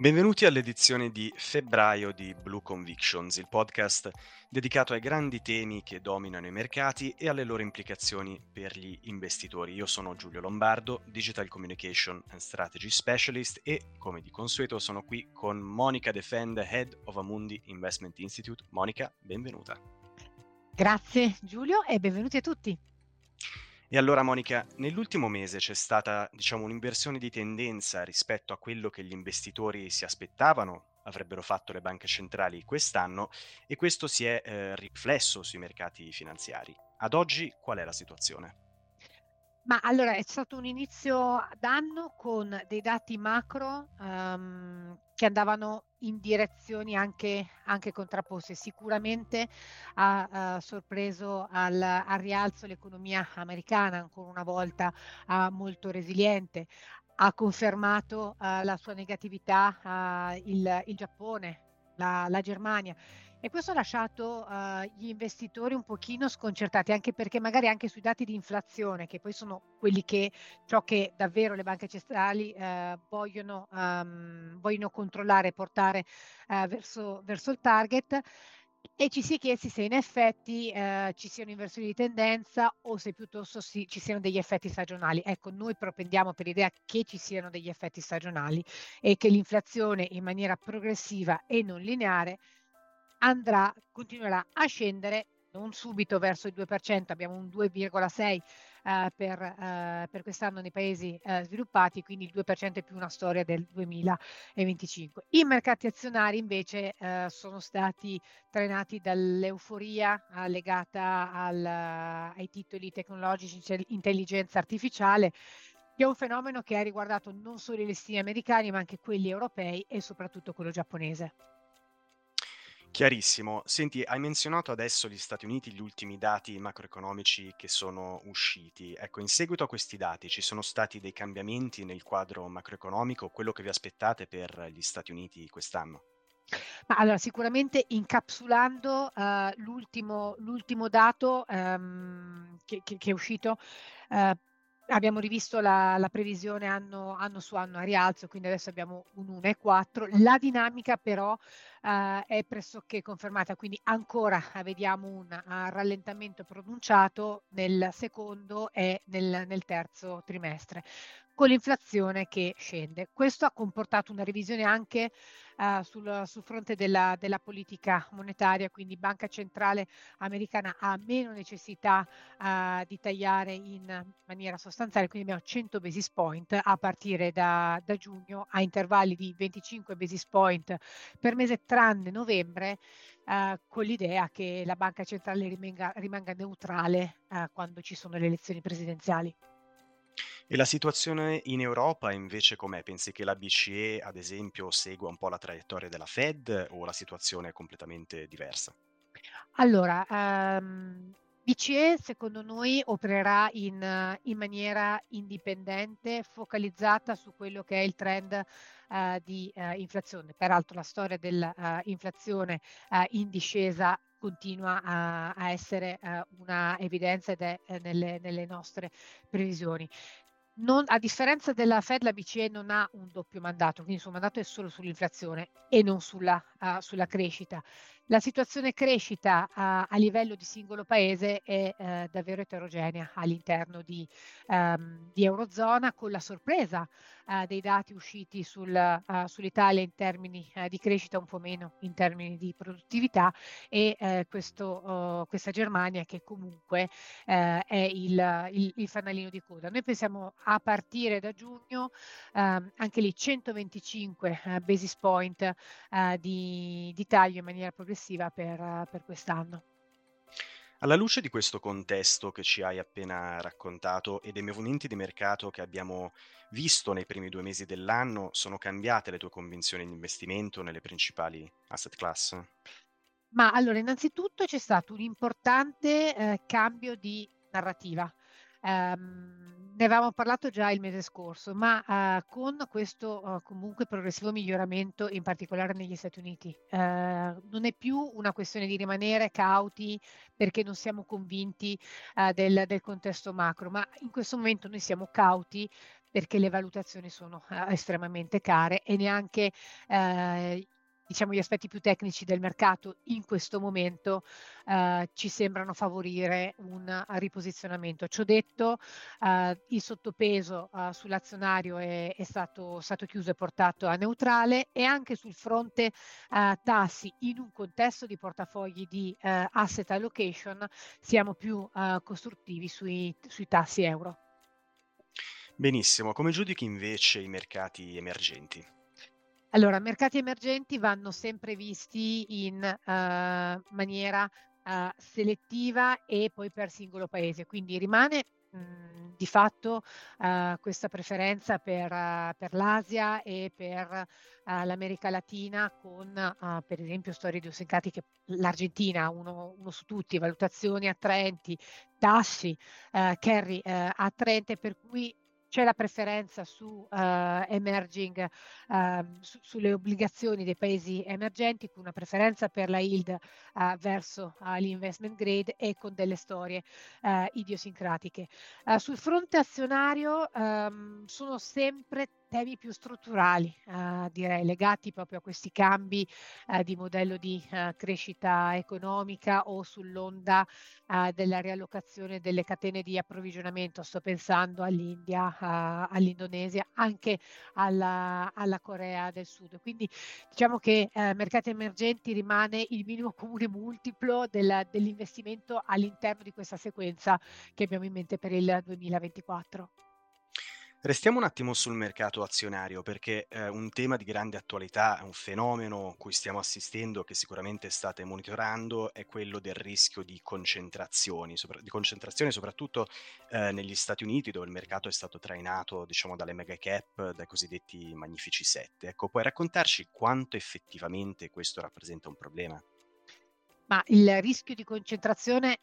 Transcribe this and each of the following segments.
Benvenuti all'edizione di febbraio di Blue Convictions, il podcast dedicato ai grandi temi che dominano i mercati e alle loro implicazioni per gli investitori. Io sono Giulio Lombardo, Digital Communication and Strategy Specialist e, come di consueto, sono qui con Monica Defend, Head of Amundi Investment Institute. Monica, benvenuta. Grazie Giulio e benvenuti a tutti. E allora Monica, nell'ultimo mese c'è stata, diciamo, un'inversione di tendenza rispetto a quello che gli investitori si aspettavano avrebbero fatto le banche centrali quest'anno e questo si è eh, riflesso sui mercati finanziari. Ad oggi qual è la situazione? Ma allora è stato un inizio d'anno con dei dati macro um, che andavano in direzioni anche, anche contrapposte. Sicuramente ha, ha sorpreso al, al, rialzo l'economia americana, ancora una volta uh, molto resiliente. Ha confermato uh, la sua negatività uh, il, il Giappone, la, la Germania e questo ha lasciato uh, gli investitori un pochino sconcertati, anche perché magari anche sui dati di inflazione, che poi sono quelli che ciò che davvero le banche centrali uh, vogliono, um, vogliono, controllare e portare uh, verso, verso, il target, e ci si è chiesti se in effetti ci siano inversioni di tendenza o se piuttosto si, ci siano degli effetti stagionali. Ecco, noi propendiamo per l'idea che ci siano degli effetti stagionali e che l'inflazione in maniera progressiva e non lineare andrà, continuerà a scendere non subito verso il 2%, abbiamo un 2,6 eh, per, eh, per, quest'anno nei paesi eh, sviluppati, quindi il 2% è più una storia del 2025. I mercati azionari invece eh, sono stati trainati dall'euforia eh, legata al, ai titoli tecnologici, intelligenza artificiale, che è un fenomeno che ha riguardato non solo i listini americani, ma anche quelli europei e soprattutto quello giapponese. Chiarissimo. Senti, hai menzionato adesso gli Stati Uniti, gli ultimi dati macroeconomici che sono usciti. Ecco, in seguito a questi dati ci sono stati dei cambiamenti nel quadro macroeconomico, quello che vi aspettate per gli Stati Uniti quest'anno? Ma allora, sicuramente incapsulando uh, l'ultimo, l'ultimo, dato um, che, che, che, è uscito, uh, abbiamo rivisto la, la previsione anno, anno, su anno a rialzo, quindi adesso abbiamo un 1,4. La dinamica però uh, è pressoché confermata, quindi ancora vediamo un uh, rallentamento pronunciato nel secondo e nel, nel terzo trimestre con l'inflazione che scende. Questo ha comportato una revisione anche uh, sul, sul, fronte della, della, politica monetaria, quindi Banca Centrale Americana ha meno necessità uh, di tagliare in maniera sostanziale, quindi abbiamo 100 basis point a partire da, da giugno a intervalli di 25 basis point per mese tranne novembre, uh, con l'idea che la Banca Centrale rimanga, rimanga neutrale quando ci sono le elezioni presidenziali. E la situazione in Europa invece com'è? Pensi che la BCE, ad esempio, segua un po' la traiettoria della Fed o la situazione è completamente diversa? Allora, um, BCE secondo noi opererà in, in, maniera indipendente, focalizzata su quello che è il trend uh, di uh, inflazione. Peraltro la storia dell'inflazione uh, in discesa continua a, a essere una evidenza ed è nelle, nelle nostre previsioni non, a differenza della Fed, la BCE non ha un doppio mandato, quindi il suo mandato è solo sull'inflazione e non sulla, uh, sulla crescita. La situazione crescita uh, a livello di singolo paese è uh, davvero eterogenea all'interno di, um, di, Eurozona, con la sorpresa dei dati usciti sul, sull'Italia in termini di crescita, un po' meno in termini di produttività, e questo, questa Germania che comunque è il, il, il fanalino di coda. Noi pensiamo a partire da giugno, ehm, anche lì 125 eh, basis point eh, di, di, taglio in maniera progressiva per, per quest'anno. Alla luce di questo contesto che ci hai appena raccontato e dei movimenti di mercato che abbiamo visto nei primi due mesi dell'anno, sono cambiate le tue convinzioni di investimento nelle principali asset class? Ma allora, innanzitutto c'è stato un importante eh, cambio di narrativa. Um, ne avevamo parlato già il mese scorso, ma uh, con questo uh, comunque progressivo miglioramento, in particolare negli Stati Uniti, uh, non è più una questione di rimanere cauti perché non siamo convinti del, del, contesto macro, ma in questo momento noi siamo cauti perché le valutazioni sono eh, estremamente care e neanche eh, diciamo, gli aspetti più tecnici del mercato in questo momento eh, ci sembrano favorire un riposizionamento. Ciò detto, eh, il sottopeso eh, sull'azionario è, è stato, stato, chiuso e portato a neutrale e anche sul fronte eh, tassi in un contesto di portafogli di eh, asset allocation siamo più eh, costruttivi sui, sui tassi euro. Benissimo, come giudichi invece i mercati emergenti? Allora, mercati emergenti vanno sempre visti in uh, maniera uh, selettiva e poi per singolo paese, quindi rimane mh, mhmm, di fatto uh, questa preferenza per, per, l'Asia e per l'America Latina con per esempio storie idiosincratiche, l'Argentina, uno, uno, su tutti, valutazioni attraenti, tassi, carry attraente, per cui c'è la preferenza su uh, emerging, uh, su, sulle obbligazioni dei paesi emergenti, con una preferenza per la yield uh, verso l'investment grade e con delle storie idiosincratiche. sul fronte azionario um, sono sempre temi più strutturali, eh, direi legati proprio a questi cambi eh, di modello di eh, crescita economica o sull'onda eh, della riallocazione delle catene di approvvigionamento. Sto pensando all'India, eh, all'Indonesia, anche alla, alla, Corea del Sud. Quindi diciamo che eh, mercati emergenti rimane il minimo comune multiplo del, dell'investimento all'interno di questa sequenza che abbiamo in mente per il 2024. Restiamo un attimo sul mercato azionario perché eh, un tema di grande attualità, un fenomeno cui stiamo assistendo, che sicuramente state monitorando, è quello del rischio di concentrazioni, sopra- di concentrazione soprattutto eh, negli Stati Uniti dove il mercato è stato trainato diciamo, dalle mega cap, dai cosiddetti magnifici 7. Ecco, puoi raccontarci quanto effettivamente questo rappresenta un problema? Ma il rischio di concentrazione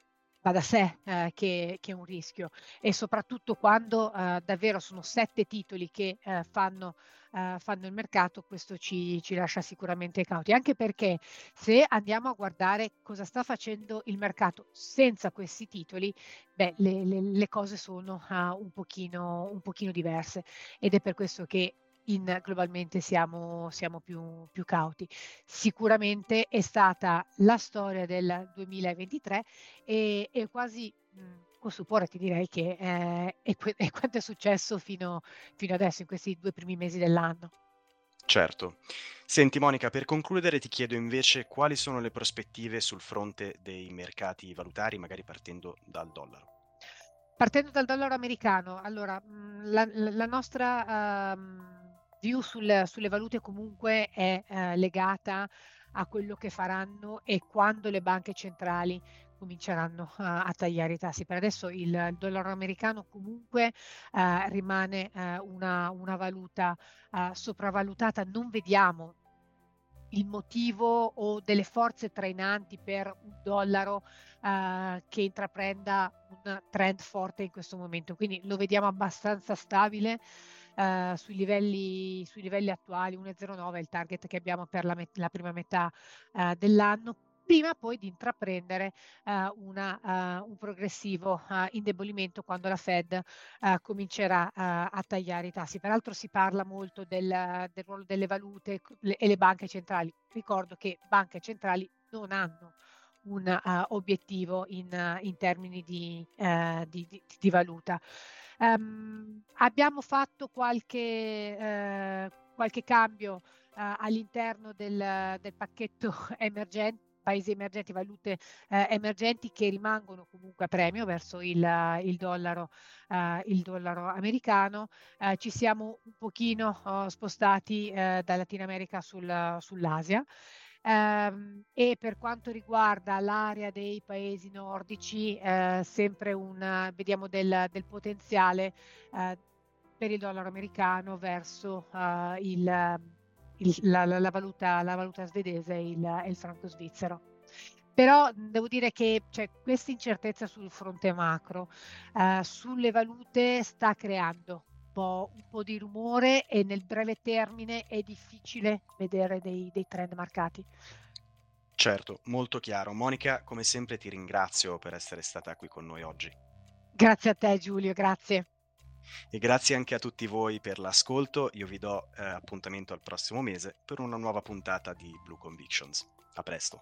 va da sé eh, che, che, è un rischio. E soprattutto quando eh, davvero sono sette titoli che eh, fanno, eh, fanno, il mercato, questo ci, ci, lascia sicuramente cauti, anche perché se andiamo a guardare cosa sta facendo il mercato senza questi titoli, beh, le, le, le cose sono uh, un, pochino, un pochino diverse. Ed è per questo che in, globalmente siamo, siamo più, più, cauti. Sicuramente è stata la storia del 2023 e, e quasi mh, con stupore ti direi che eh, è, è, quanto è successo fino, fino adesso, in questi due primi mesi dell'anno. Certo. Senti Monica, per concludere ti chiedo invece quali sono le prospettive sul fronte dei mercati valutari, magari partendo dal dollaro. Partendo dal dollaro americano, allora la, la nostra uh, view sul, sulle valute comunque è eh, legata a quello che faranno e quando le banche centrali cominceranno a, a tagliare i tassi. Per adesso il, il dollaro americano comunque eh, rimane eh, una, una, valuta eh, sopravvalutata, non vediamo il motivo o delle forze trainanti per un dollaro uh, che intraprenda un trend forte in questo momento. Quindi lo vediamo abbastanza stabile uh, sui, livelli, sui, livelli, attuali. 1,09 è il target che abbiamo per la, met- la prima metà uh, dell'anno prima poi di intraprendere uh, una, uh, un progressivo uh, indebolimento quando la Fed comincerà a tagliare i tassi. Peraltro si parla molto del, del ruolo delle valute e le banche centrali. Ricordo che banche centrali non hanno un obiettivo in, in, termini di, di, di, di valuta. Um, abbiamo fatto qualche, qualche cambio all'interno del, del pacchetto emergente paesi emergenti, valute eh, emergenti che rimangono comunque a premio verso il, il, dollaro, eh, il dollaro, americano. Eh, ci siamo un pochino oh, spostati eh, da Latino America sul, sull'Asia. Um, e per quanto riguarda l'area dei paesi nordici, eh, sempre un, vediamo del, del potenziale eh, per il dollaro americano verso uh, il, il, la, la, valuta, la, valuta, svedese e il, il, franco svizzero. Però devo dire che cioè, questa incertezza sul fronte macro, uh, sulle valute, sta creando po', un po', di rumore e nel breve termine è difficile vedere dei, dei trend marcati. Certo, molto chiaro. Monica, come sempre ti ringrazio per essere stata qui con noi oggi. Grazie a te Giulio, grazie. E grazie anche a tutti voi per l'ascolto. Io vi do eh, appuntamento al prossimo mese per una nuova puntata di Blue Convictions. A presto.